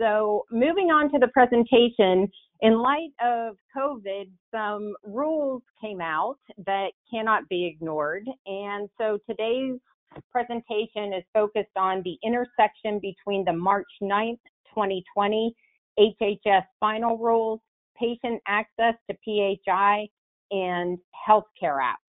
So, moving on to the presentation, in light of COVID, some rules came out that cannot be ignored. And so today's presentation is focused on the intersection between the March 9th, 2020 HHS final rules, patient access to PHI, and healthcare apps.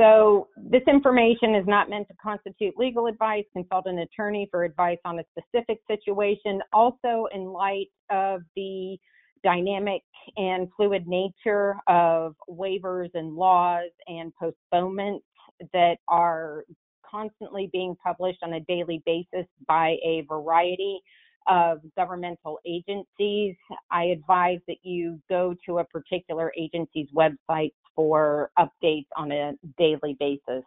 So this information is not meant to constitute legal advice. Consult an attorney for advice on a specific situation. Also, in light of the dynamic and fluid nature of waivers and laws and postponements that are constantly being published on a daily basis by a variety of governmental agencies, I advise that you go to a particular agency's website for updates on a daily basis.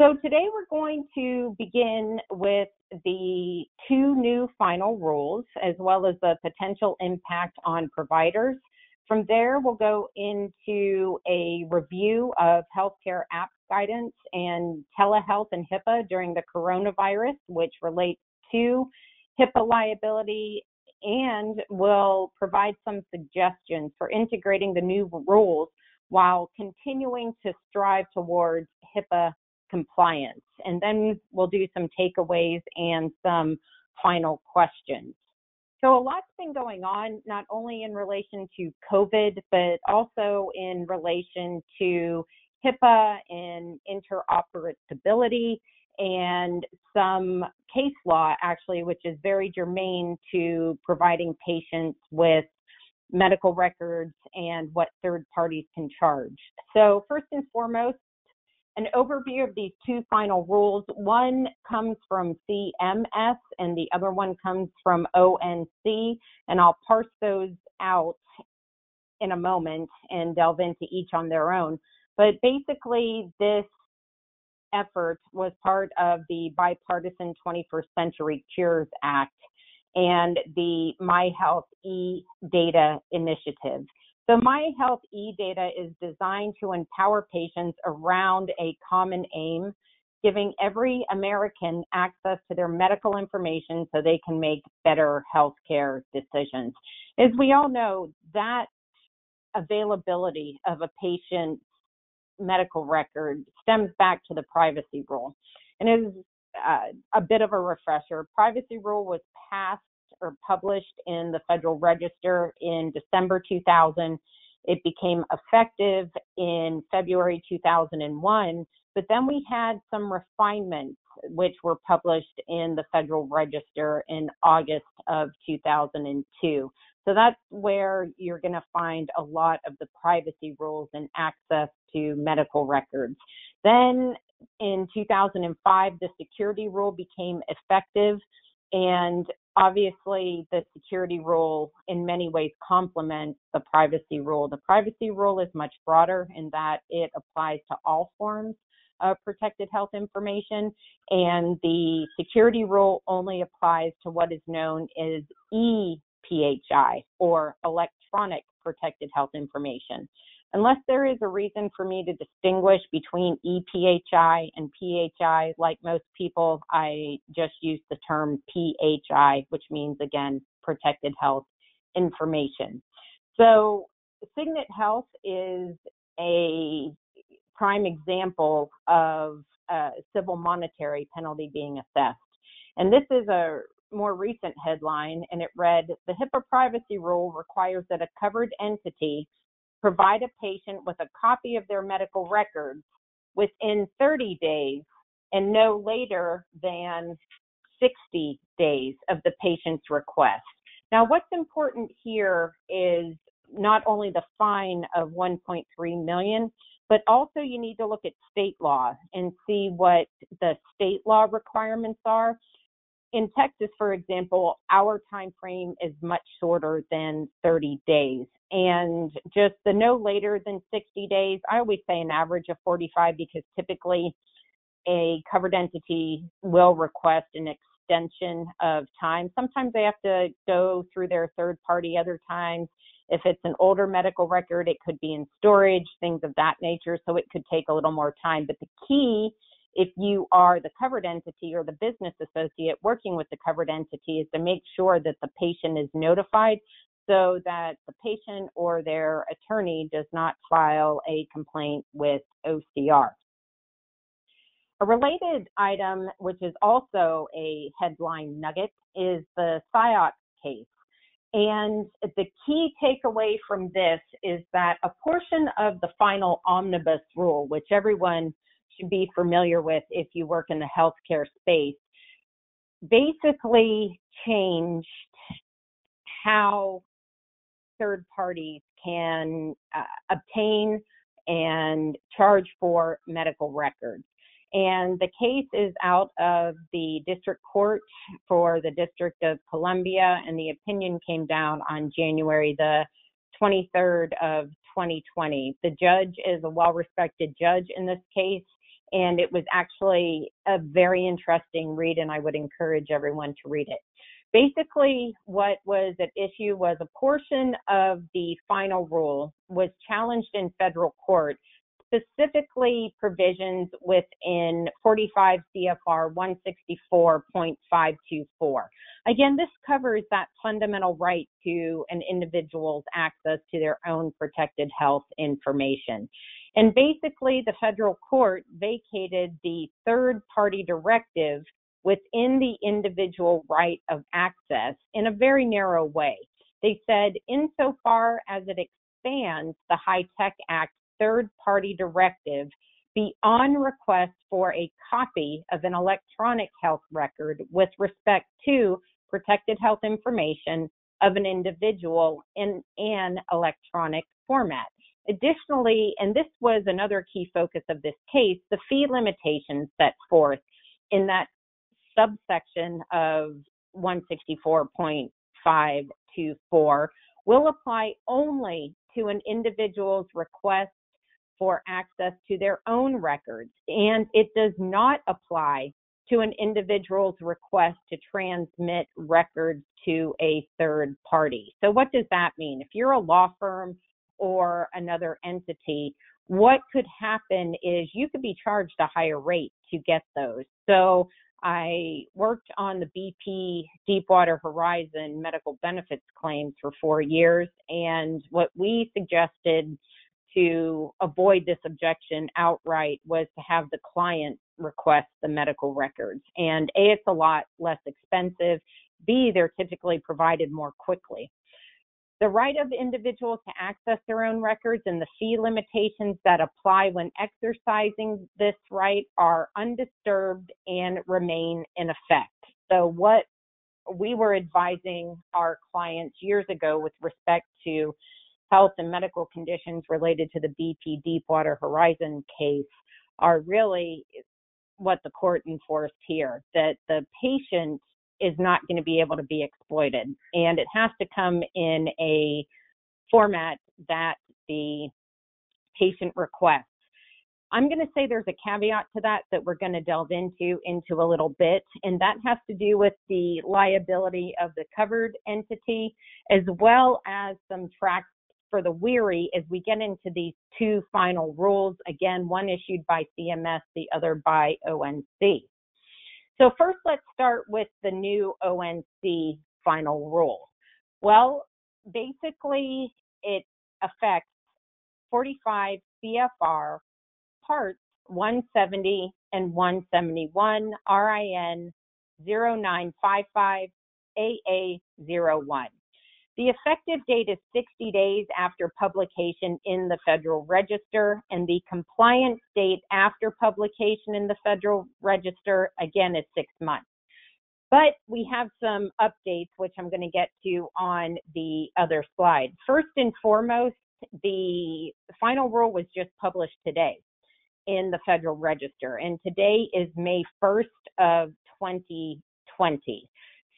So today we're going to begin with the two new final rules as well as the potential impact on providers. From there, we'll go into a review of healthcare app guidance and telehealth and HIPAA during the coronavirus, which relates to HIPAA liability and will provide some suggestions for integrating the new rules while continuing to strive towards HIPAA compliance. And then we'll do some takeaways and some final questions. So, a lot's been going on, not only in relation to COVID, but also in relation to HIPAA and interoperability and some case law, actually, which is very germane to providing patients with medical records and what third parties can charge. So, first and foremost, an overview of these two final rules. One comes from CMS and the other one comes from ONC, and I'll parse those out in a moment and delve into each on their own. But basically, this effort was part of the bipartisan 21st Century Cures Act and the My Health e Data initiative. So, My Health e Data is designed to empower patients around a common aim, giving every American access to their medical information so they can make better healthcare decisions. As we all know, that availability of a patient's medical record stems back to the privacy rule. And it is uh, a bit of a refresher. Privacy rule was passed or published in the Federal Register in December 2000. It became effective in February 2001, but then we had some refinements which were published in the Federal Register in August of 2002. So that's where you're going to find a lot of the privacy rules and access to medical records. Then in 2005, the security rule became effective, and obviously, the security rule in many ways complements the privacy rule. The privacy rule is much broader in that it applies to all forms of protected health information, and the security rule only applies to what is known as ePHI or electronic protected health information unless there is a reason for me to distinguish between EPHI and PHI, like most people, I just use the term PHI, which means again, protected health information. So, Cignet Health is a prime example of a civil monetary penalty being assessed. And this is a more recent headline, and it read The HIPAA privacy rule requires that a covered entity provide a patient with a copy of their medical records within 30 days and no later than 60 days of the patient's request. Now, what's important here is not only the fine of 1.3 million, but also you need to look at state law and see what the state law requirements are in Texas, for example, our time frame is much shorter than 30 days. And just the no later than 60 days, I always say an average of 45 because typically a covered entity will request an extension of time. Sometimes they have to go through their third party, other times. If it's an older medical record, it could be in storage, things of that nature. So it could take a little more time. But the key if you are the covered entity or the business associate working with the covered entity is to make sure that the patient is notified so that the patient or their attorney does not file a complaint with OCR. A related item, which is also a headline nugget, is the Ciox case. And the key takeaway from this is that a portion of the final omnibus rule, which everyone should be familiar with if you work in the healthcare space, basically changed how third parties can uh, obtain and charge for medical records. And the case is out of the district court for the District of Columbia, and the opinion came down on January the 23rd of 2020. The judge is a well respected judge in this case, and it was actually a very interesting read, and I would encourage everyone to read it. Basically, what was at issue was a portion of the final rule was challenged in federal court specifically provisions within 45 CFR 164.524. Again, this covers that fundamental right to an individual's access to their own protected health information. And basically, the federal court vacated the third party directive within the individual right of access in a very narrow way. They said, insofar as it expands the High Tech Act third party directive be on request for a copy of an electronic health record with respect to protected health information of an individual in an electronic format. Additionally, and this was another key focus of this case, the fee limitations set forth in that subsection of 164.524 will apply only to an individual's request for access to their own records, and it does not apply to an individual's request to transmit records to a third party. So, what does that mean? If you're a law firm or another entity, what could happen is you could be charged a higher rate to get those. So, I worked on the BP Deepwater Horizon medical benefits claims for four years, and what we suggested to avoid this objection outright was to have the client request the medical records. And A, it's a lot less expensive. B, they're typically provided more quickly. The right of individuals to access their own records and the fee limitations that apply when exercising this right are undisturbed and remain in effect. So, what we were advising our clients years ago with respect to health and medical conditions related to the BP Deepwater Horizon case are really what the court enforced here that the patient is not going to be able to be exploited and it has to come in a format that the patient requests. I'm going to say there's a caveat to that that we're going to delve into into a little bit, and that has to do with the liability of the covered entity as well as some tracks for the weary as we get into these two final rules. Again, one issued by CMS, the other by ONC. So, first, let's start with the new ONC final rule. Well, basically, it affects 45 CFR parts 170 and 171 RIN 0955 AA01. The effective date is 60 days after publication in the Federal Register, and the compliance date after publication in the Federal Register, again, is six months. But we have some updates, which I'm going to get to on the other slide. First and foremost, the final rule was just published today in the Federal Register, and today is May 1st of 2020.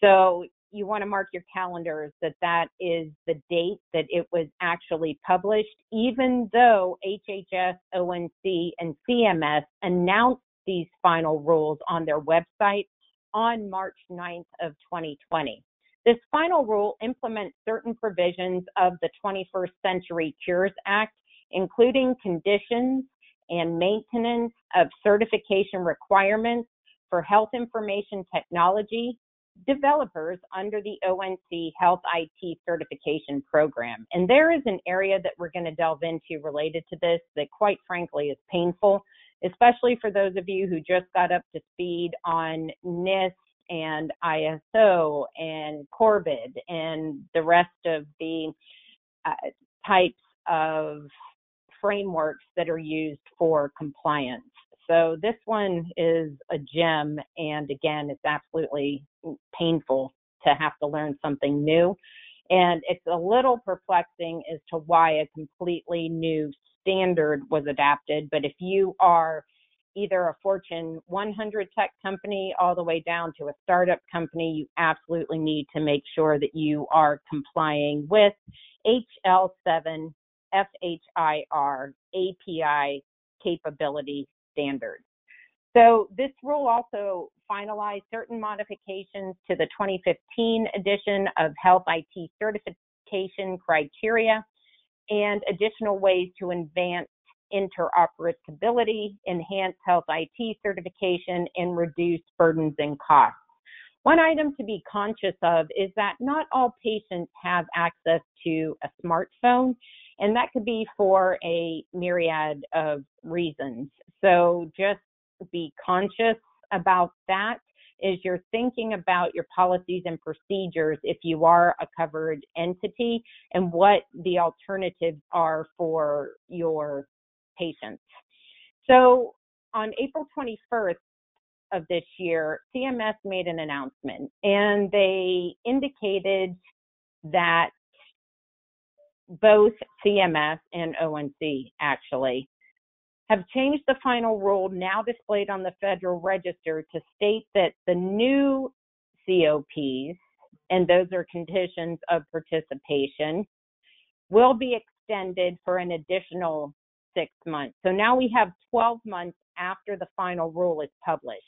So you want to mark your calendars that that is the date that it was actually published, even though HHS, ONC, and CMS announced these final rules on their website on March 9th of 2020. This final rule implements certain provisions of the 21st Century Cures Act, including conditions and maintenance of certification requirements for health information technology developers under the ONC Health IT certification program. And there is an area that we're going to delve into related to this that, quite frankly, is painful, especially for those of you who just got up to speed on NIST and ISO and COBIT and the rest of the uh, types of frameworks that are used for compliance. So this one is a gem, and again, it's absolutely painful to have to learn something new. And it's a little perplexing as to why a completely new standard was adapted. But if you are either a Fortune 100 tech company all the way down to a startup company, you absolutely need to make sure that you are complying with HL7 FHIR API capability standards. So this rule also finalized certain modifications to the 2015 edition of Health IT certification criteria and additional ways to advance interoperability, enhance health IT certification, and reduce burdens and costs. One item to be conscious of is that not all patients have access to a smartphone, and that could be for a myriad of reasons. So just be conscious about that as you're thinking about your policies and procedures if you are a covered entity and what the alternatives are for your patients. So on April 21st of this year, CMS made an announcement and they indicated that both CMS and ONC actually have changed the final rule now displayed on the Federal Register to state that the new COPs, and those are conditions of participation, will be extended for an additional six months. So now we have 12 months after the final rule is published.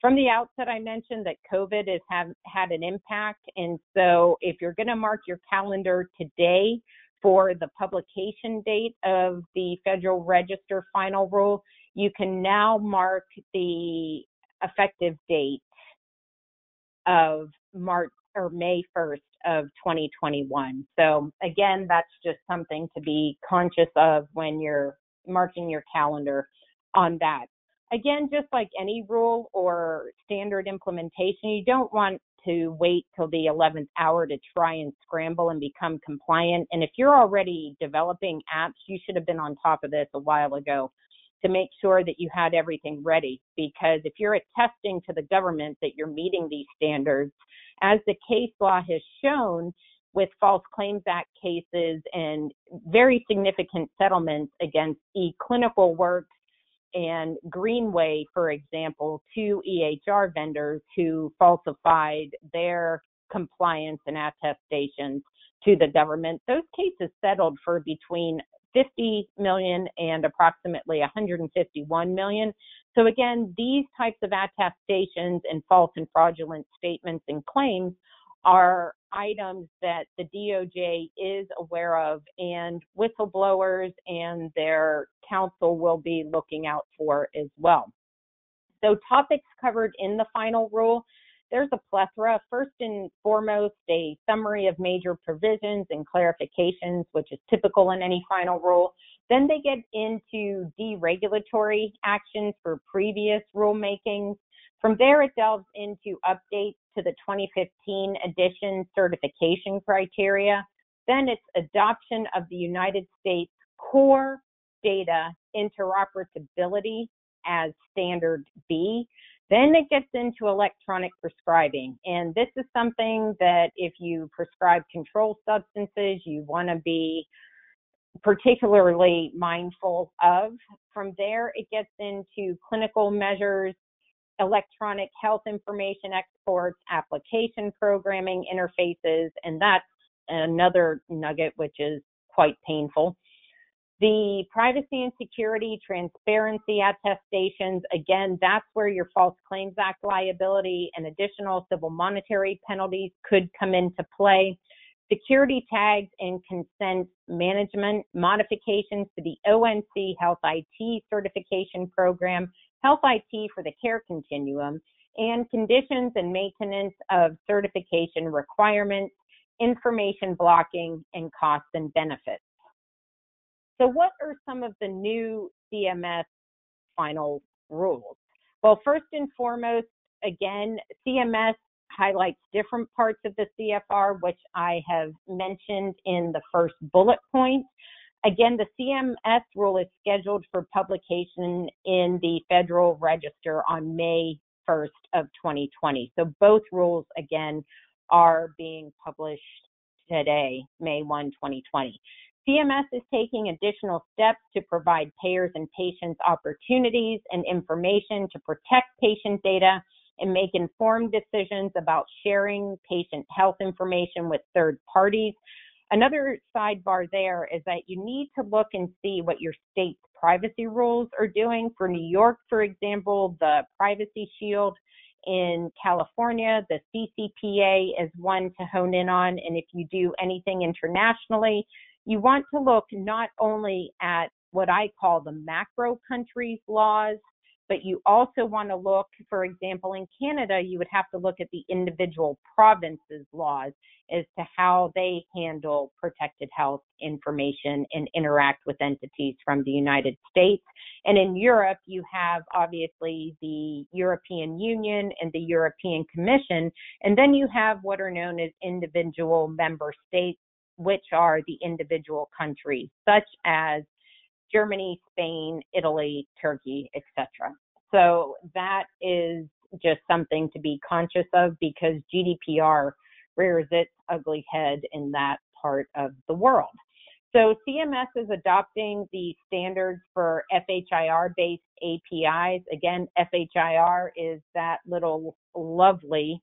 From the outset, I mentioned that COVID has have, had an impact. And so if you're going to mark your calendar today for the publication date of the Federal Register final rule, you can now mark the effective date of March or May 1st of 2021. So again, that's just something to be conscious of when you're marking your calendar on that. Again, just like any rule or standard implementation, you don't want to wait till the 11th hour to try and scramble and become compliant. And if you're already developing apps, you should have been on top of this a while ago to make sure that you had everything ready. Because if you're attesting to the government that you're meeting these standards, as the case law has shown with False Claims Act cases and very significant settlements against eClinicalWorks and Greenway, for example, two EHR vendors who falsified their compliance and attestations to the government. Those cases settled for between 50 million and approximately 151 million. So again, these types of attestations and false and fraudulent statements and claims are items that the DOJ is aware of and whistleblowers and their counsel will be looking out for as well. So topics covered in the final rule, there's a plethora. First and foremost, a summary of major provisions and clarifications, which is typical in any final rule. Then they get into deregulatory actions for previous rulemakings. From there, it delves into updates to the 2015 edition certification criteria. Then it's adoption of the United States core data interoperability as standard B. Then it gets into electronic prescribing. And this is something that if you prescribe controlled substances, you want to be particularly mindful of. From there, it gets into clinical measures, electronic health information exports, application programming interfaces, and that's another nugget which is quite painful. The privacy and security transparency attestations, again, that's where your False Claims Act liability and additional civil monetary penalties could come into play. security tags and consent management, modifications to the ONC Health IT certification program, Health IT for the care continuum, and conditions and maintenance of certification requirements, information blocking, and costs and benefits. So, what are some of the new CMS final rules? Well, first and foremost, again, CMS highlights different parts of the CFR, which I have mentioned in the first bullet point. Again, the CMS rule is scheduled for publication in the Federal Register on May 1st of 2020. So both rules, again, are being published today, May 1, 2020. CMS is taking additional steps to provide payers and patients opportunities and information to protect patient data and make informed decisions about sharing patient health information with third parties. Another sidebar there is that you need to look and see what your state's privacy rules are doing. For New York, for example, the Privacy Shield in California, the CCPA is one to hone in on. And if you do anything internationally, you want to look not only at what I call the macro countries laws, but you also want to look, for example, in Canada, you would have to look at the individual provinces' laws as to how they handle protected health information and interact with entities from the United States. And in Europe, you have obviously the European Union and the European Commission, and then you have what are known as individual member states which are the individual countries, such as Germany, Spain, Italy, Turkey, etc. So that is just something to be conscious of because GDPR rears its ugly head in that part of the world. So CMS is adopting the standards for FHIR based APIs. Again, FHIR is that little lovely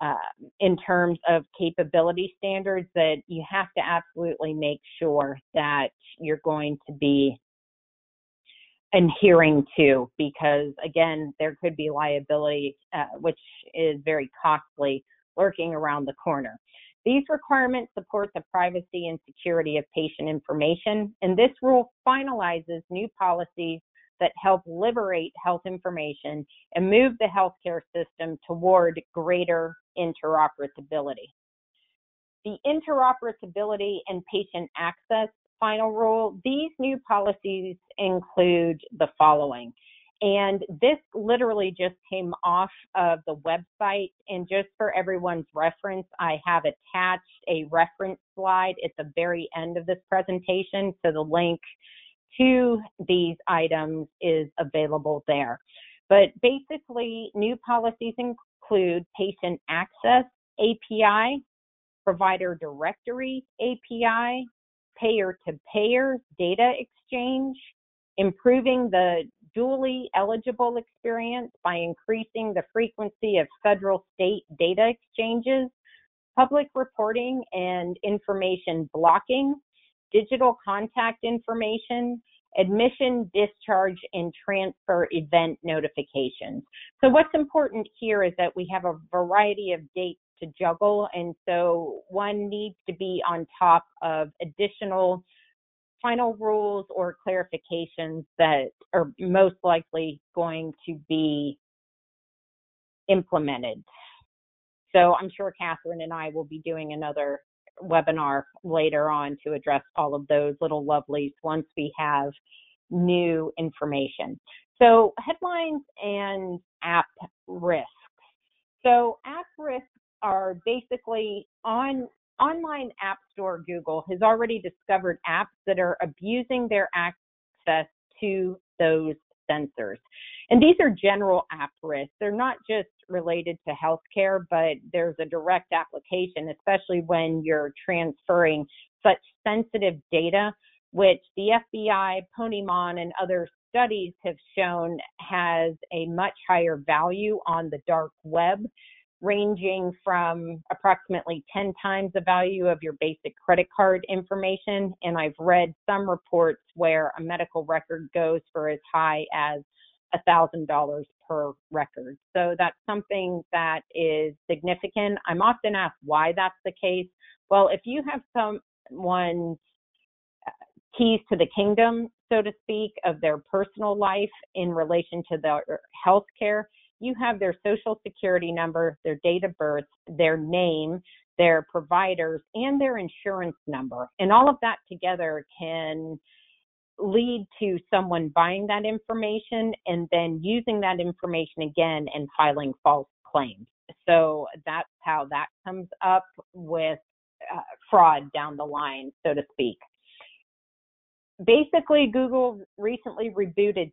uh, in terms of capability standards that you have to absolutely make sure that you're going to be adhering to because again there could be liability uh, which is very costly lurking around the corner. These requirements support the privacy and security of patient information and this rule finalizes new policies that help liberate health information and move the healthcare system toward greater interoperability. The interoperability and patient access final rule, these new policies include the following. And this literally just came off of the website. And just for everyone's reference, I have attached a reference slide at the very end of this presentation. So the link to these items is available there. But basically, new policies include patient access API, provider directory API, payer to payer data exchange, improving the dually eligible experience by increasing the frequency of federal state data exchanges, public reporting and information blocking, digital contact information, admission, discharge, and transfer event notifications. So, what's important here is that we have a variety of dates to juggle, and so one needs to be on top of additional final rules or clarifications that are most likely going to be implemented. So I'm sure Catherine and I will be doing another webinar later on to address all of those little lovelies once we have new information. So headlines and app risks. So app risks are basically on online app store Google has already discovered apps that are abusing their access to those sensors. And these are general app risks. They're not just related to healthcare, but there's a direct application, especially when you're transferring such sensitive data, which the FBI, Ponemon, and other studies have shown has a much higher value on the dark web, ranging from approximately 10 times the value of your basic credit card information. And I've read some reports where a medical record goes for as high as $1,000 per record. So that's something that is significant. I'm often asked why that's the case. Well, if you have someone's uh, keys to the kingdom, so to speak, of their personal life in relation to their health care, you have their social security number, their date of birth, their name, their providers, and their insurance number. And all of that together can lead to someone buying that information and then using that information again and filing false claims. So that's how that comes up with uh, fraud down the line, so to speak. Basically, Google recently rebooted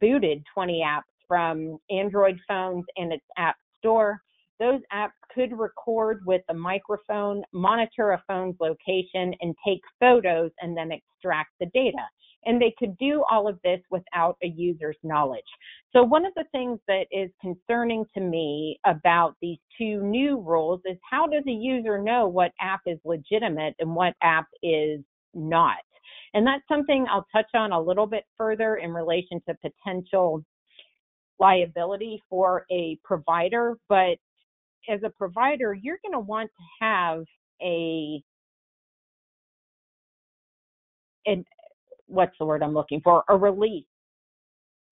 booted 20 apps from Android phones and its app store. Those apps could record with a microphone, monitor a phone's location, and take photos and then extract the data. And they could do all of this without a user's knowledge. So, one of the things that is concerning to me about these two new rules is how does a user know what app is legitimate and what app is not? And that's something I'll touch on a little bit further in relation to potential liability for a provider. But as a provider, you're going to want to have a, an, what's the word I'm looking for? A release.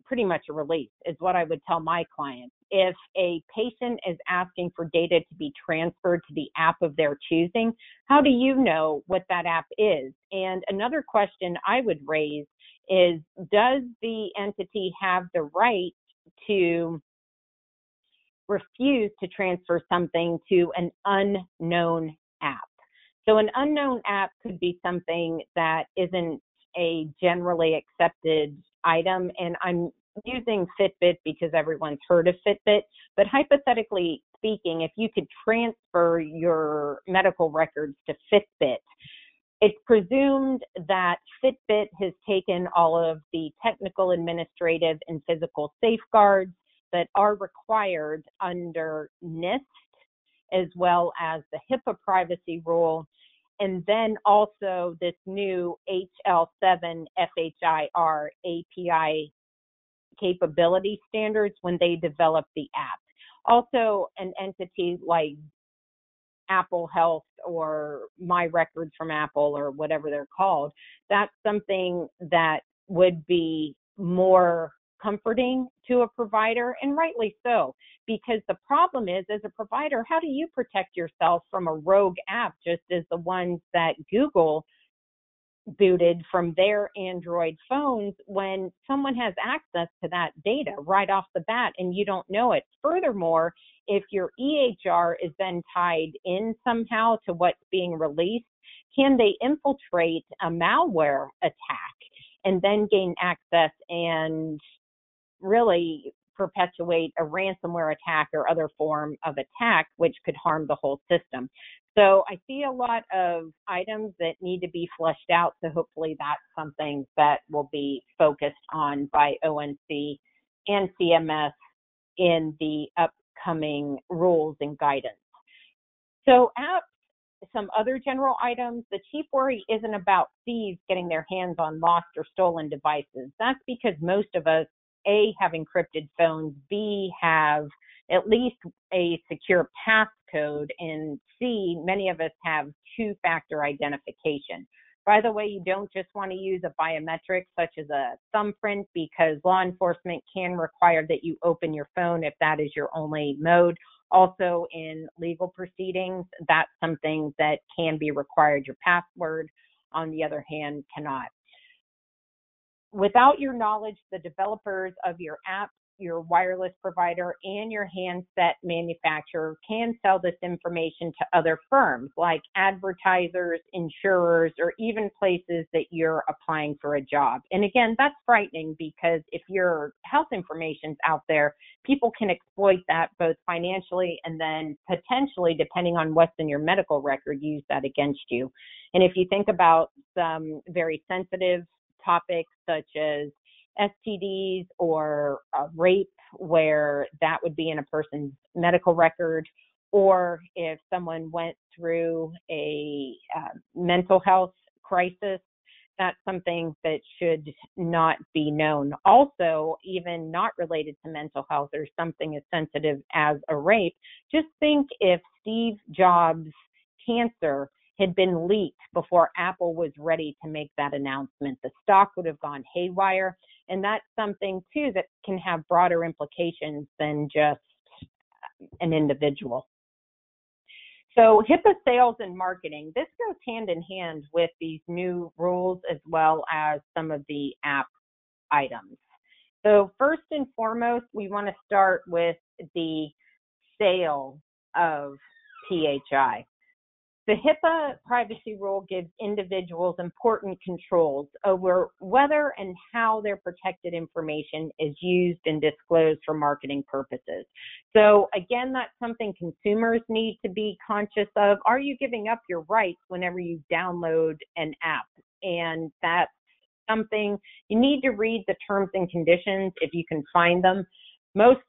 Pretty much a release is what I would tell my clients. If a patient is asking for data to be transferred to the app of their choosing, how do you know what that app is? And another question I would raise is Does the entity have the right to refuse to transfer something to an unknown app? So, an unknown app could be something that isn't a generally accepted item. And I'm using Fitbit because everyone's heard of Fitbit. But hypothetically speaking, if you could transfer your medical records to Fitbit, it's presumed that Fitbit has taken all of the technical, administrative, and physical safeguards that are required under NIST, as well as the HIPAA privacy rule and then also this new HL7 FHIR API capability standards when they develop the app. Also, an entity like Apple Health or My Records from Apple or whatever they're called, that's something that would be more comforting to a provider, and rightly so, because the problem is, as a provider, how do you protect yourself from a rogue app, just as the ones that Google booted from their Android phones when someone has access to that data right off the bat and you don't know it. Furthermore, if your EHR is then tied in somehow to what's being released, can they infiltrate a malware attack and then gain access and really perpetuate a ransomware attack or other form of attack, which could harm the whole system. So I see a lot of items that need to be fleshed out. So hopefully that's something that will be focused on by ONC and CMS in the upcoming rules and guidance. So apps some other general items, the chief worry isn't about thieves getting their hands on lost or stolen devices. That's because most of us a, have encrypted phones, B, have at least a secure passcode, and C, many of us have two factor identification. By the way, you don't just want to use a biometric such as a thumbprint because law enforcement can require that you open your phone if that is your only mode. Also, in legal proceedings, that's something that can be required. Your password, on the other hand, cannot without your knowledge, the developers of your app, your wireless provider, and your handset manufacturer can sell this information to other firms like advertisers, insurers, or even places that you're applying for a job. And again, that's frightening because if your health information's out there, people can exploit that both financially and then potentially, depending on what's in your medical record, use that against you. And if you think about some very sensitive topics such as STDs or uh, rape, where that would be in a person's medical record, or if someone went through a uh, mental health crisis, that's something that should not be known. Also, even not related to mental health or something as sensitive as a rape, just think if Steve Jobs' cancer had been leaked before Apple was ready to make that announcement. The stock would have gone haywire. And that's something, too, that can have broader implications than just uh, an individual. So, HIPAA sales and marketing, this goes hand in hand with these new rules as well as some of the app items. So, first and foremost, we want to start with the sale of PHI. The HIPAA privacy rule gives individuals important controls over whether and how their protected information is used and disclosed for marketing purposes. So, again, that's something consumers need to be conscious of. Are you giving up your rights whenever you download an app? And that's something you need to read the terms and conditions if you can find them. Most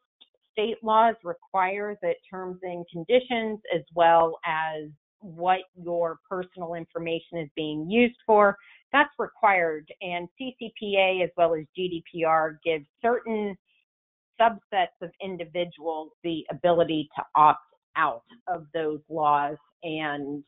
state laws require that terms and conditions as well as what your personal information is being used for. That's required. And CCPA as well as GDPR give certain subsets of individuals the ability to opt out of those laws. And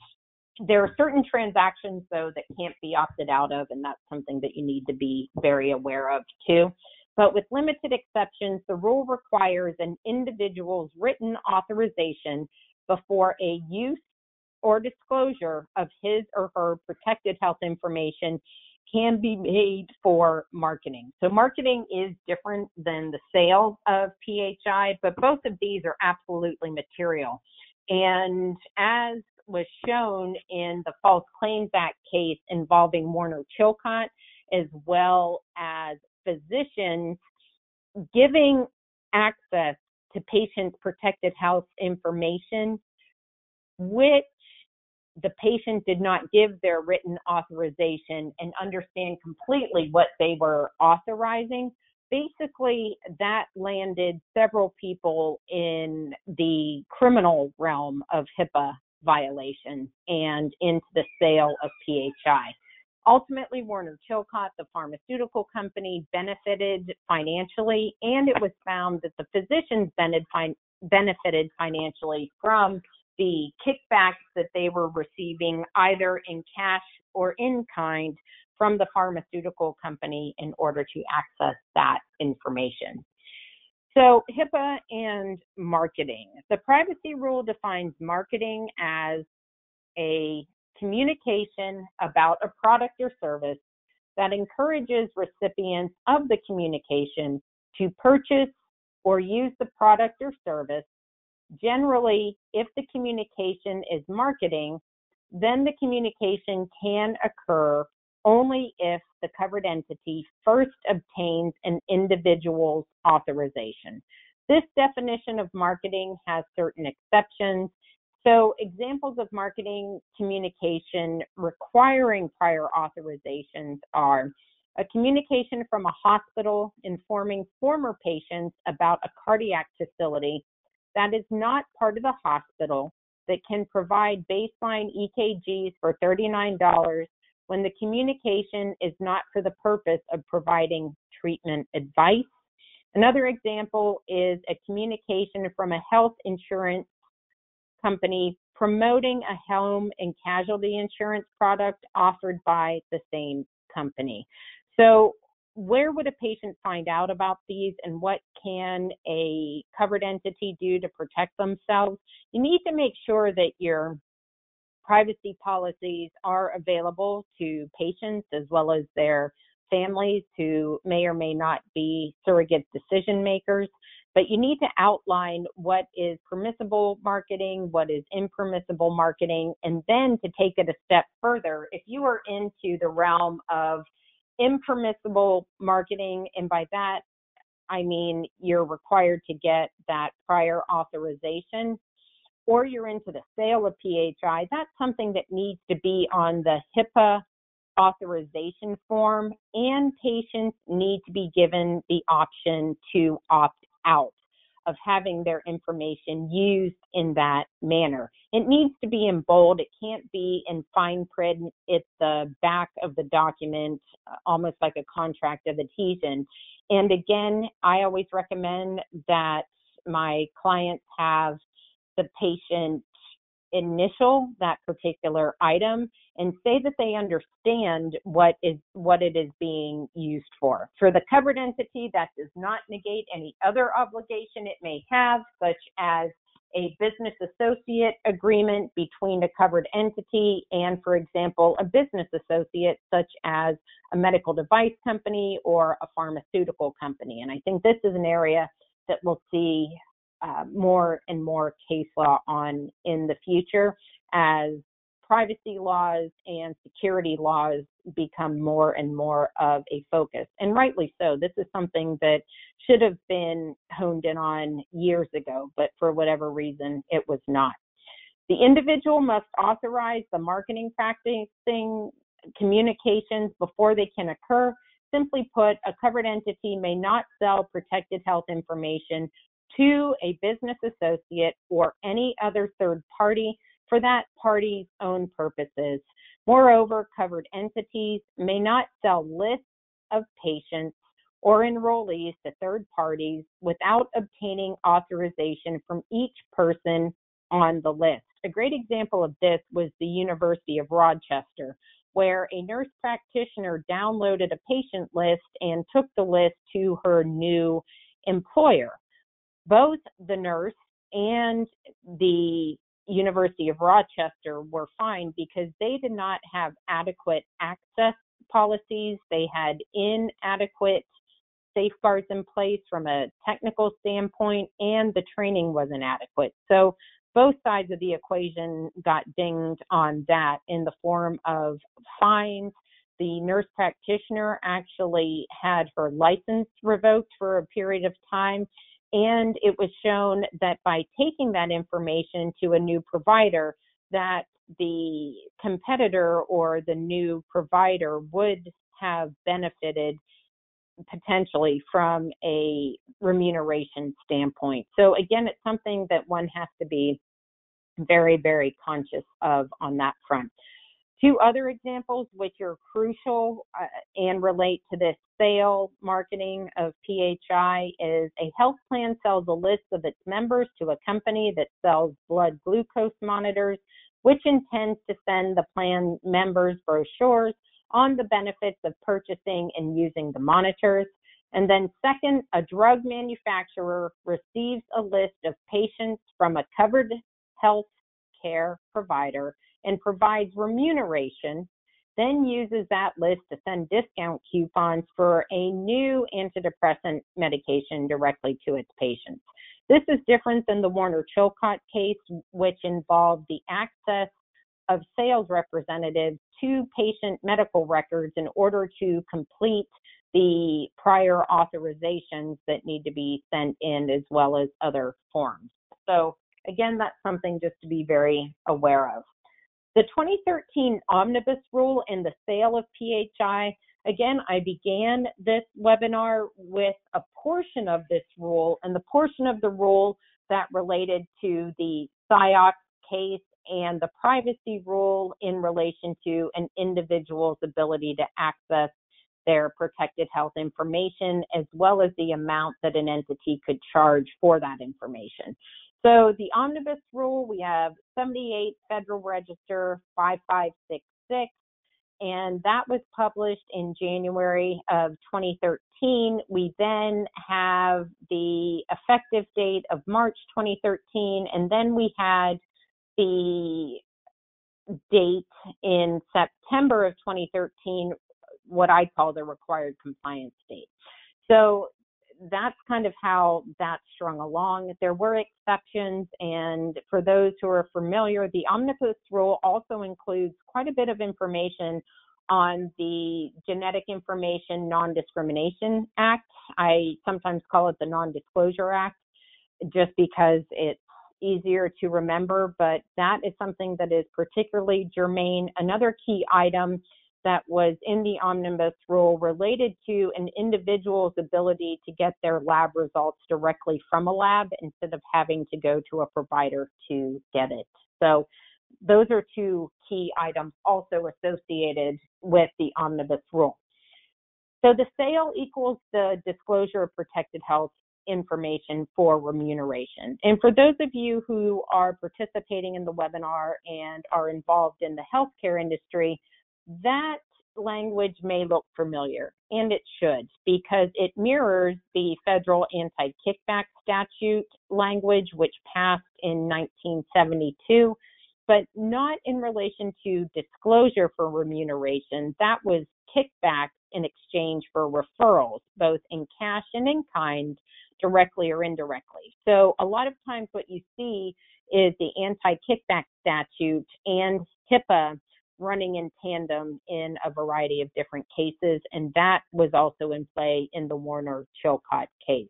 there are certain transactions, though, that can't be opted out of, and that's something that you need to be very aware of, too. But with limited exceptions, the rule requires an individual's written authorization before a use or disclosure of his or her protected health information can be made for marketing. So marketing is different than the sale of PHI, but both of these are absolutely material. And as was shown in the False Claims Act case involving Warner Chilcott, as well as physicians giving access to patients' protected health information, which the patient did not give their written authorization and understand completely what they were authorizing, basically that landed several people in the criminal realm of HIPAA violations and into the sale of PHI. Ultimately, Warner Chilcott, the pharmaceutical company, benefited financially, and it was found that the physicians benefited financially from the kickbacks that they were receiving either in cash or in kind from the pharmaceutical company in order to access that information. So, HIPAA and marketing. The privacy rule defines marketing as a communication about a product or service that encourages recipients of the communication to purchase or use the product or service Generally, if the communication is marketing, then the communication can occur only if the covered entity first obtains an individual's authorization. This definition of marketing has certain exceptions. So, examples of marketing communication requiring prior authorizations are a communication from a hospital informing former patients about a cardiac facility that is not part of the hospital that can provide baseline EKGs for $39 when the communication is not for the purpose of providing treatment advice. Another example is a communication from a health insurance company promoting a home and casualty insurance product offered by the same company. So where would a patient find out about these and what can a covered entity do to protect themselves? You need to make sure that your privacy policies are available to patients as well as their families who may or may not be surrogate decision makers. But you need to outline what is permissible marketing, what is impermissible marketing, and then to take it a step further. If you are into the realm of impermissible marketing, and by that I mean you're required to get that prior authorization, or you're into the sale of PHI, that's something that needs to be on the HIPAA authorization form, and patients need to be given the option to opt out of having their information used in that manner. It needs to be in bold. It can't be in fine print at the back of the document, uh, almost like a contract of adhesion. And again, I always recommend that my clients have the patient initial that particular item and say that they understand what is what it is being used for. For the covered entity, that does not negate any other obligation it may have, such as a business associate agreement between a covered entity and, for example, a business associate, such as a medical device company or a pharmaceutical company. And I think this is an area that we'll see uh, more and more case law on in the future as privacy laws and security laws become more and more of a focus. And rightly so. This is something that should have been honed in on years ago, but for whatever reason, it was not. The individual must authorize the marketing practicing communications before they can occur. Simply put, a covered entity may not sell protected health information to a business associate or any other third party for that party's own purposes. Moreover, covered entities may not sell lists of patients or enrollees to third parties without obtaining authorization from each person on the list. A great example of this was the University of Rochester, where a nurse practitioner downloaded a patient list and took the list to her new employer both the nurse and the University of Rochester were fined because they did not have adequate access policies. They had inadequate safeguards in place from a technical standpoint, and the training was inadequate. So both sides of the equation got dinged on that in the form of fines. The nurse practitioner actually had her license revoked for a period of time and it was shown that by taking that information to a new provider, that the competitor or the new provider would have benefited potentially from a remuneration standpoint. So again, it's something that one has to be very, very conscious of on that front. Two other examples which are crucial uh, and relate to this sale marketing of PHI is a health plan sells a list of its members to a company that sells blood glucose monitors, which intends to send the plan members brochures on the benefits of purchasing and using the monitors. And then, second, a drug manufacturer receives a list of patients from a covered health care provider and provides remuneration, then uses that list to send discount coupons for a new antidepressant medication directly to its patients. This is different than the Warner Chilcott case, which involved the access of sales representatives to patient medical records in order to complete the prior authorizations that need to be sent in as well as other forms. So again, that's something just to be very aware of. The 2013 Omnibus Rule and the sale of PHI, again, I began this webinar with a portion of this rule and the portion of the rule that related to the Ciox case and the privacy rule in relation to an individual's ability to access their protected health information, as well as the amount that an entity could charge for that information. So the omnibus rule, we have 78 Federal Register 5566, and that was published in January of 2013. We then have the effective date of March 2013, and then we had the date in September of 2013, what I call the required compliance date. So that's kind of how that strung along. There were exceptions, and for those who are familiar, the omnibus rule also includes quite a bit of information on the Genetic Information Non Discrimination Act. I sometimes call it the Non Disclosure Act just because it's easier to remember, but that is something that is particularly germane. Another key item that was in the omnibus rule related to an individual's ability to get their lab results directly from a lab instead of having to go to a provider to get it. So those are two key items also associated with the omnibus rule. So the sale equals the disclosure of protected health information for remuneration. And for those of you who are participating in the webinar and are involved in the healthcare industry, that language may look familiar, and it should, because it mirrors the federal anti kickback statute language, which passed in 1972, but not in relation to disclosure for remuneration. That was kickback in exchange for referrals, both in cash and in kind, directly or indirectly. So a lot of times what you see is the anti-kickback statute and HIPAA running in tandem in a variety of different cases, and that was also in play in the Warner Chilcott case.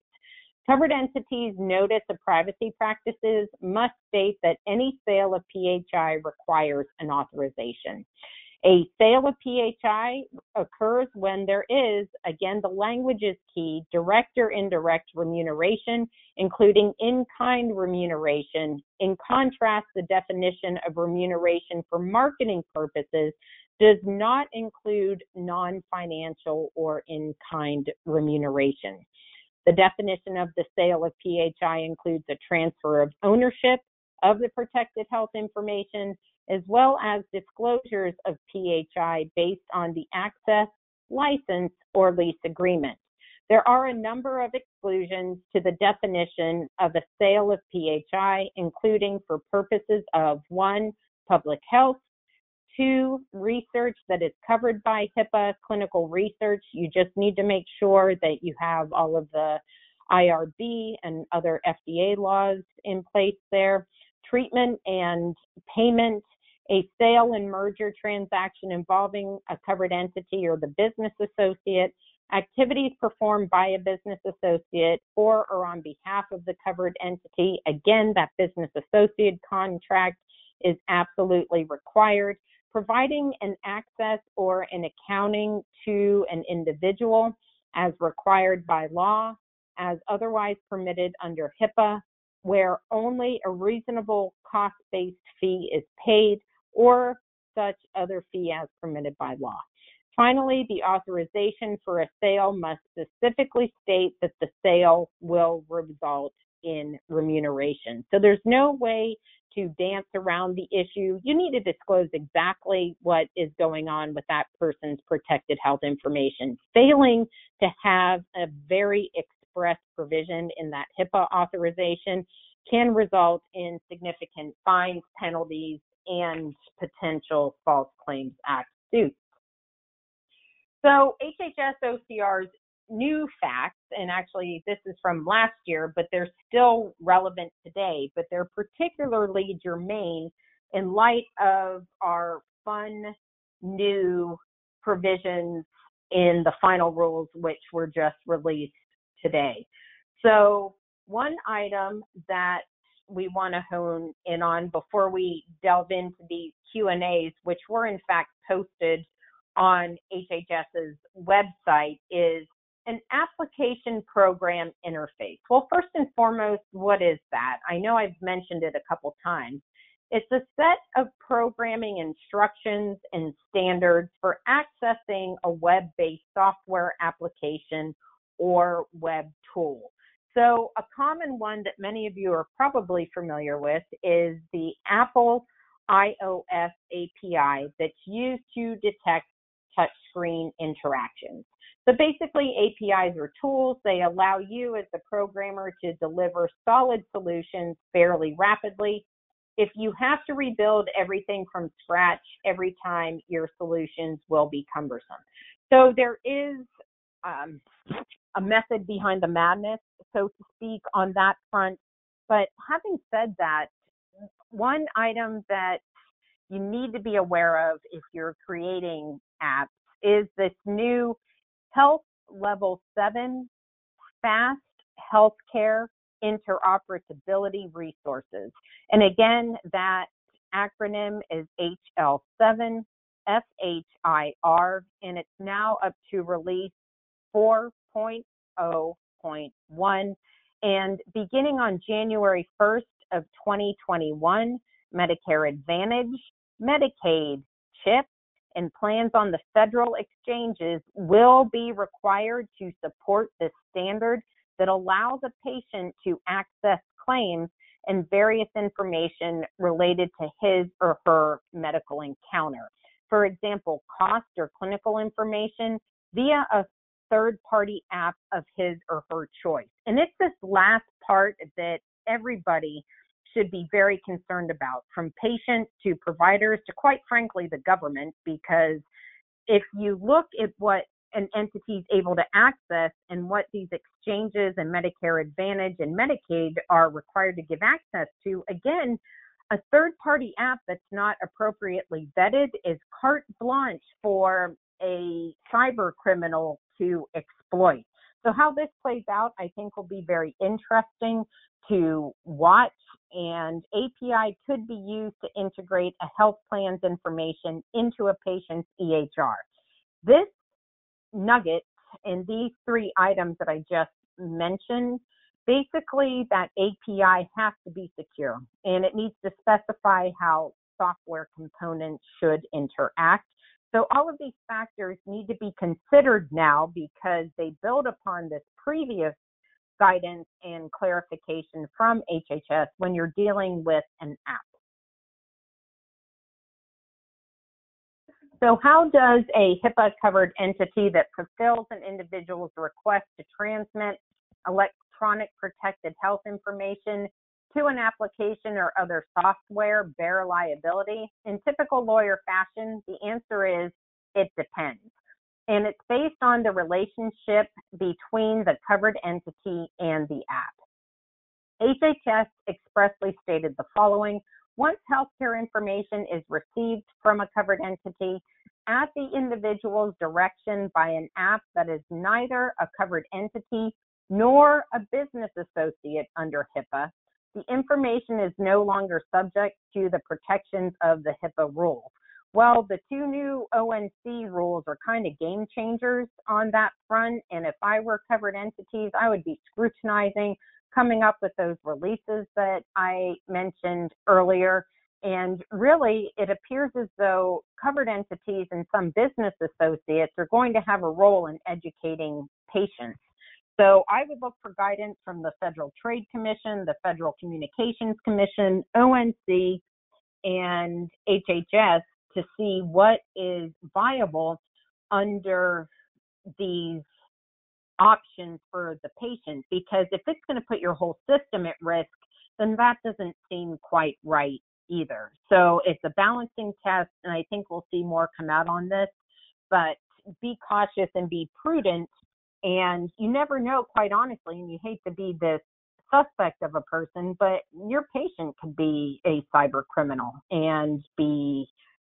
Covered entities notice of privacy practices must state that any sale of PHI requires an authorization. A sale of PHI occurs when there is, again, the language is key, direct or indirect remuneration, including in kind remuneration. In contrast, the definition of remuneration for marketing purposes does not include non financial or in kind remuneration. The definition of the sale of PHI includes a transfer of ownership of the protected health information as well as disclosures of PHI based on the access, license, or lease agreement. There are a number of exclusions to the definition of a sale of PHI, including for purposes of one, public health, two, research that is covered by HIPAA, clinical research. You just need to make sure that you have all of the IRB and other FDA laws in place there. Treatment and payment a sale and merger transaction involving a covered entity or the business associate, activities performed by a business associate for or on behalf of the covered entity. Again, that business associate contract is absolutely required. Providing an access or an accounting to an individual as required by law, as otherwise permitted under HIPAA, where only a reasonable cost based fee is paid or such other fee as permitted by law. Finally, the authorization for a sale must specifically state that the sale will result in remuneration. So there's no way to dance around the issue. You need to disclose exactly what is going on with that person's protected health information. Failing to have a very express provision in that HIPAA authorization can result in significant fines, penalties, and potential False Claims Act suits. So HHS OCR's new facts, and actually this is from last year, but they're still relevant today, but they're particularly germane in light of our fun new provisions in the final rules, which were just released today. So one item that we want to hone in on before we delve into these Q&As, which were in fact posted on HHS's website, is an application program interface. Well, first and foremost, what is that? I know I've mentioned it a couple times. It's a set of programming instructions and standards for accessing a web based software application or web tool. So, a common one that many of you are probably familiar with is the Apple iOS API that's used to detect touchscreen interactions. So, basically, APIs are tools. They allow you as the programmer to deliver solid solutions fairly rapidly. If you have to rebuild everything from scratch every time, your solutions will be cumbersome. So, there is um, a method behind the madness, so to speak, on that front. But having said that, one item that you need to be aware of if you're creating apps is this new health level seven fast healthcare interoperability resources. And again, that acronym is HL7 FHIR, and it's now up to release 4.0.1. And beginning on January 1st of 2021, Medicare Advantage, Medicaid, CHIP, and plans on the federal exchanges will be required to support this standard that allows a patient to access claims and various information related to his or her medical encounter. For example, cost or clinical information via a third party app of his or her choice. And it's this last part that everybody should be very concerned about, from patients to providers to, quite frankly, the government, because if you look at what an entity is able to access and what these exchanges and Medicare Advantage and Medicaid are required to give access to, again, a third party app that's not appropriately vetted is carte blanche for a cyber criminal to exploit. So, how this plays out, I think, will be very interesting to watch. And API could be used to integrate a health plan's information into a patient's EHR. This nugget in these three items that I just mentioned, basically that API has to be secure and it needs to specify how software components should interact. So all of these factors need to be considered now because they build upon this previous guidance and clarification from HHS when you're dealing with an app. So, how does a HIPAA covered entity that fulfills an individual's request to transmit electronic protected health information to an application or other software bear liability? In typical lawyer fashion, the answer is it depends. And it's based on the relationship between the covered entity and the app. HHS expressly stated the following once healthcare information is received from a covered entity at the individual's direction by an app that is neither a covered entity nor a business associate under HIPAA, the information is no longer subject to the protections of the HIPAA rules. Well, the two new ONC rules are kind of game changers on that front. And if I were covered entities, I would be scrutinizing coming up with those releases that I mentioned earlier. And really, it appears as though covered entities and some business associates are going to have a role in educating patients. So I would look for guidance from the Federal Trade Commission, the Federal Communications Commission, ONC, and HHS to see what is viable under these options for the patient because if it's going to put your whole system at risk, then that doesn't seem quite right either. So it's a balancing test, and I think we'll see more come out on this. But be cautious and be prudent. And you never know, quite honestly, and you hate to be this suspect of a person, but your patient could be a cyber criminal and be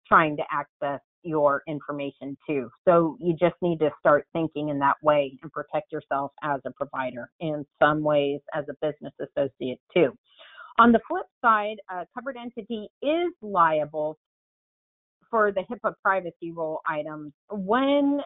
trying to access your information too. So you just need to start thinking in that way and protect yourself as a provider, in some ways as a business associate too. On the flip side, a covered entity is liable for the HIPAA privacy rule items when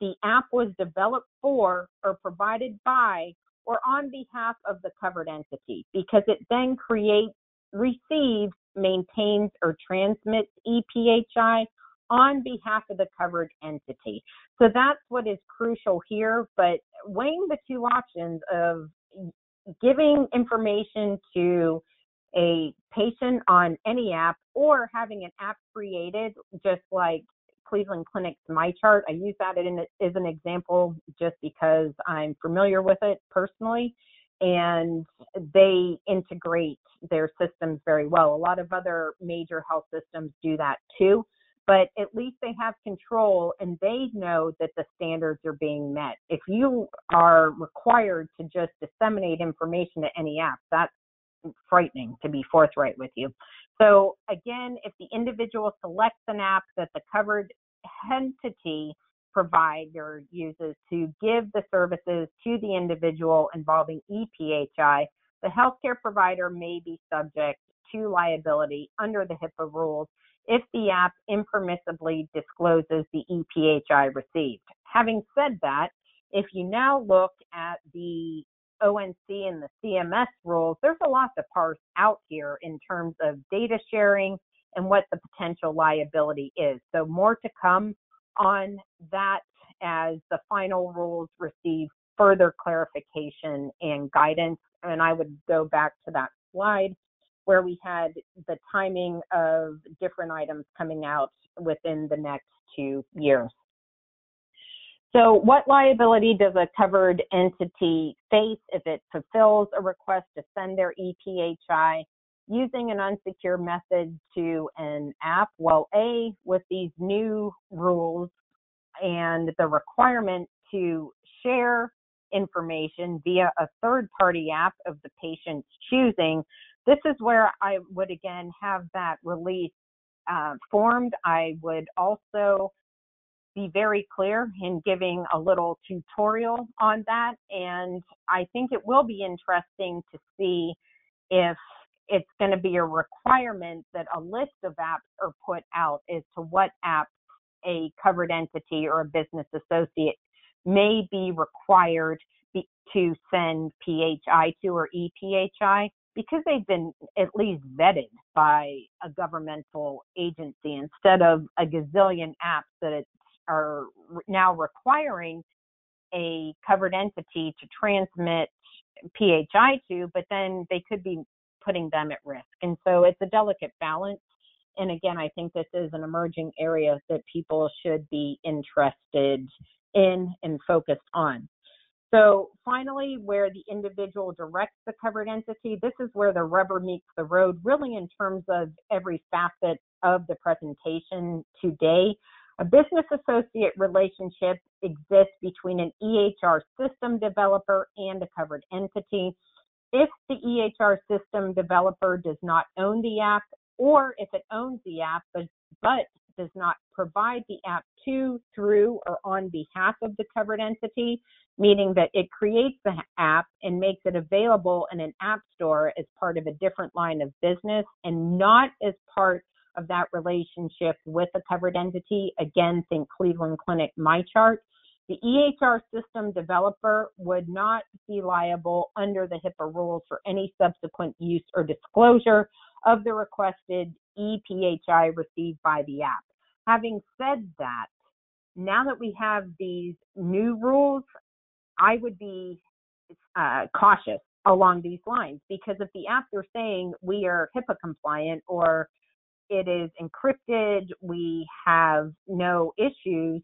the app was developed for or provided by or on behalf of the covered entity because it then creates, receives, maintains, or transmits ePHI on behalf of the covered entity. So that's what is crucial here. But weighing the two options of giving information to a patient on any app or having an app created, just like Cleveland Clinic's MyChart. I use that as an example just because I'm familiar with it personally, and they integrate their systems very well. A lot of other major health systems do that too but at least they have control and they know that the standards are being met. If you are required to just disseminate information to any app, that's frightening to be forthright with you. So again, if the individual selects an app that the covered entity provider uses to give the services to the individual involving EPHI, the healthcare provider may be subject to liability under the HIPAA rules if the app impermissibly discloses the EPHI received. Having said that, if you now look at the ONC and the CMS rules, there's a lot to parse out here in terms of data sharing and what the potential liability is. So, more to come on that as the final rules receive further clarification and guidance. And I would go back to that slide where we had the timing of different items coming out within the next two years. So, what liability does a covered entity face if it fulfills a request to send their EPHI using an unsecured method to an app? Well, A, with these new rules and the requirement to share information via a third party app of the patient's choosing, this is where I would again have that release uh, formed. I would also be very clear in giving a little tutorial on that. And I think it will be interesting to see if it's going to be a requirement that a list of apps are put out as to what apps a covered entity or a business associate may be required to send PHI to or EPHI because they've been at least vetted by a governmental agency instead of a gazillion apps that are now requiring a covered entity to transmit PHI to, but then they could be putting them at risk. And so it's a delicate balance. And again, I think this is an emerging area that people should be interested in and focused on. So finally, where the individual directs the covered entity, this is where the rubber meets the road, really in terms of every facet of the presentation today. A business associate relationship exists between an EHR system developer and a covered entity. If the EHR system developer does not own the app, or if it owns the app but, but does not provide the app to, through, or on behalf of the covered entity, meaning that it creates the app and makes it available in an app store as part of a different line of business and not as part of that relationship with a covered entity. Again, think Cleveland Clinic MyChart. The EHR system developer would not be liable under the HIPAA rules for any subsequent use or disclosure of the requested EPHI received by the app. Having said that, now that we have these new rules, I would be uh, cautious along these lines because if the apps are saying we are HIPAA compliant or it is encrypted, we have no issues,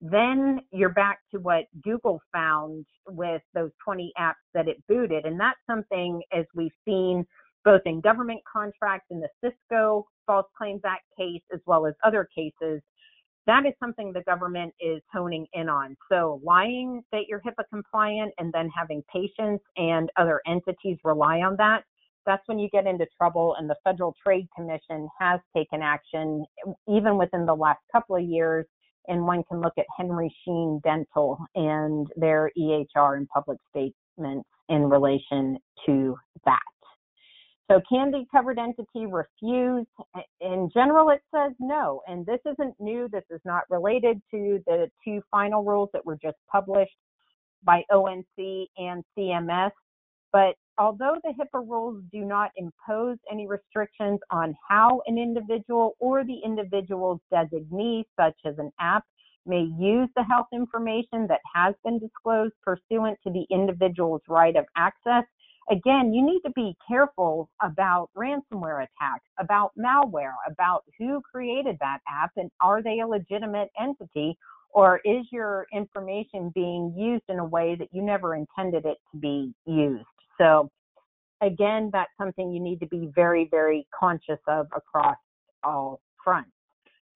then you're back to what Google found with those 20 apps that it booted. And that's something, as we've seen both in government contracts in the Cisco False Claims Act case, as well as other cases, that is something the government is honing in on. So lying that you're HIPAA compliant and then having patients and other entities rely on that, that's when you get into trouble. And the Federal Trade Commission has taken action even within the last couple of years. And one can look at Henry Schein Dental and their EHR and public statements in relation to that. So can the covered entity refuse? In general, it says no. And this isn't new. This is not related to the two final rules that were just published by ONC and CMS. But although the HIPAA rules do not impose any restrictions on how an individual or the individual's designee, such as an app, may use the health information that has been disclosed pursuant to the individual's right of access, again, you need to be careful about ransomware attacks, about malware, about who created that app and are they a legitimate entity or is your information being used in a way that you never intended it to be used? So, again, that's something you need to be very, very conscious of across all fronts.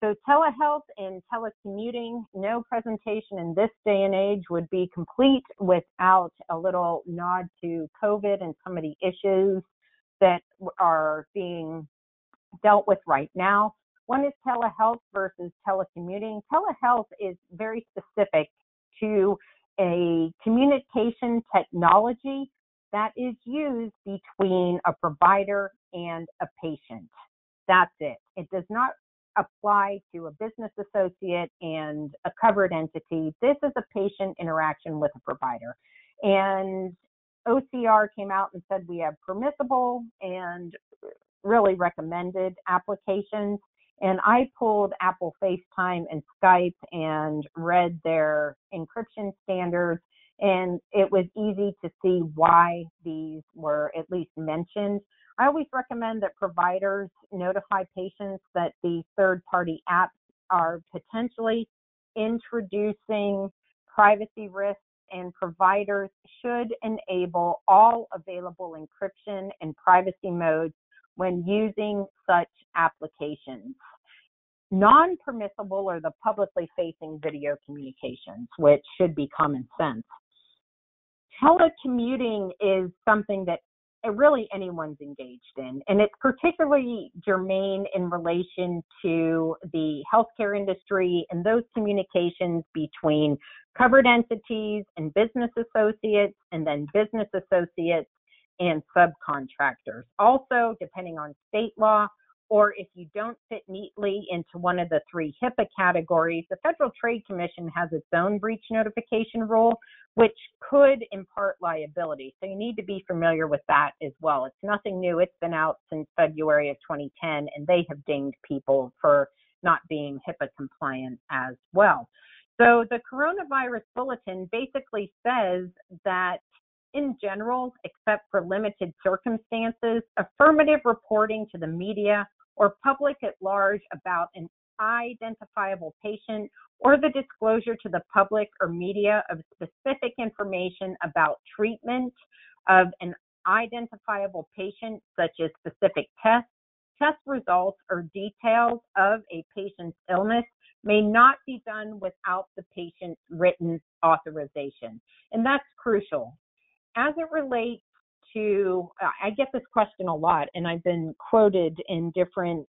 So telehealth and telecommuting, no presentation in this day and age would be complete without a little nod to COVID and some of the issues that are being dealt with right now. One is telehealth versus telecommuting. Telehealth is very specific to a communication technology that is used between a provider and a patient. That's it. It does not apply to a business associate and a covered entity. This is a patient interaction with a provider. And OCR came out and said we have permissible and really recommended applications. And I pulled Apple FaceTime and Skype and read their encryption standards. And it was easy to see why these were at least mentioned. I always recommend that providers notify patients that these third party apps are potentially introducing privacy risks and providers should enable all available encryption and privacy modes when using such applications. Non permissible are the publicly facing video communications, which should be common sense. Telecommuting is something that eh, really anyone's engaged in. And it's particularly germane in relation to the healthcare industry and those communications between covered entities and business associates, and then business associates and subcontractors. Also, depending on state law, or if you don't fit neatly into one of the three HIPAA categories, the Federal Trade Commission has its own breach notification rule, which could impart liability. So you need to be familiar with that as well. It's nothing new. It's been out since February of 2010, and they have dinged people for not being HIPAA compliant as well. So the coronavirus bulletin basically says that in general, except for limited circumstances, affirmative reporting to the media or public at large about an identifiable patient or the disclosure to the public or media of specific information about treatment of an identifiable patient, such as specific tests, test results, or details of a patient's illness may not be done without the patient's written authorization. And that's crucial. As it relates to, uh, I get this question a lot, and I've been quoted in different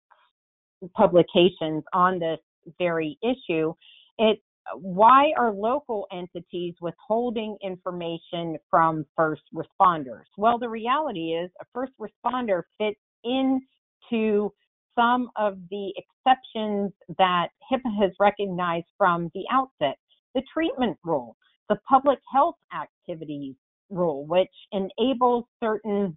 publications on this very issue. It why are local entities withholding information from first responders? Well, the reality is a first responder fits into some of the exceptions that HIPAA has recognized from the outset. The treatment rule, the public health activities rule, which enables certain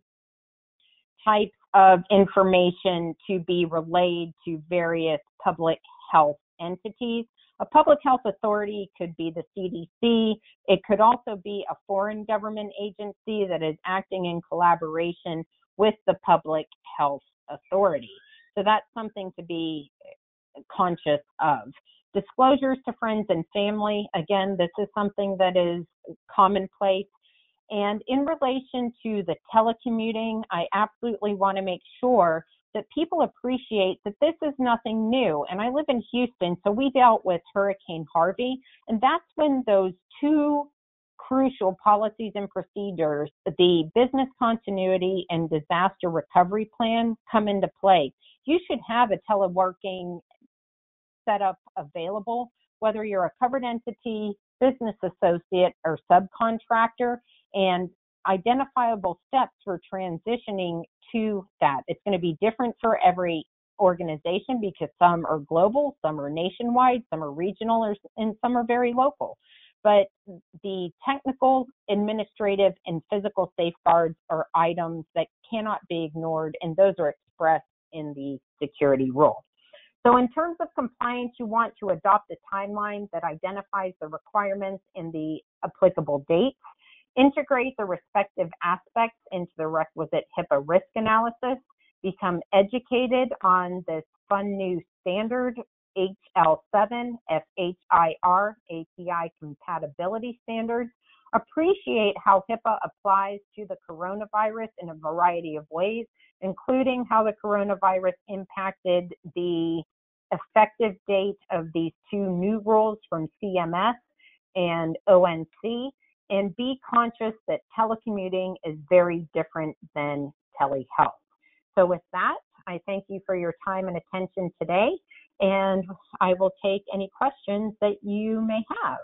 types of information to be relayed to various public health entities. A public health authority could be the CDC. It could also be a foreign government agency that is acting in collaboration with the public health authority. So that's something to be conscious of. Disclosures to friends and family, again, this is something that is commonplace and in relation to the telecommuting, I absolutely want to make sure that people appreciate that this is nothing new. And I live in Houston, so we dealt with Hurricane Harvey, and that's when those two crucial policies and procedures, the business continuity and disaster recovery plan, come into play. You should have a teleworking setup available, whether you're a covered entity, business associate, or subcontractor and identifiable steps for transitioning to that. It's going to be different for every organization because some are global, some are nationwide, some are regional, and some are very local. But the technical, administrative, and physical safeguards are items that cannot be ignored, and those are expressed in the security rule. So, in terms of compliance, you want to adopt a timeline that identifies the requirements and the applicable dates integrate the respective aspects into the requisite HIPAA risk analysis, become educated on this fun new standard HL7 FHIR API compatibility standards, appreciate how HIPAA applies to the coronavirus in a variety of ways, including how the coronavirus impacted the effective date of these two new rules from CMS and ONC, and be conscious that telecommuting is very different than telehealth. So, with that, I thank you for your time and attention today, and I will take any questions that you may have.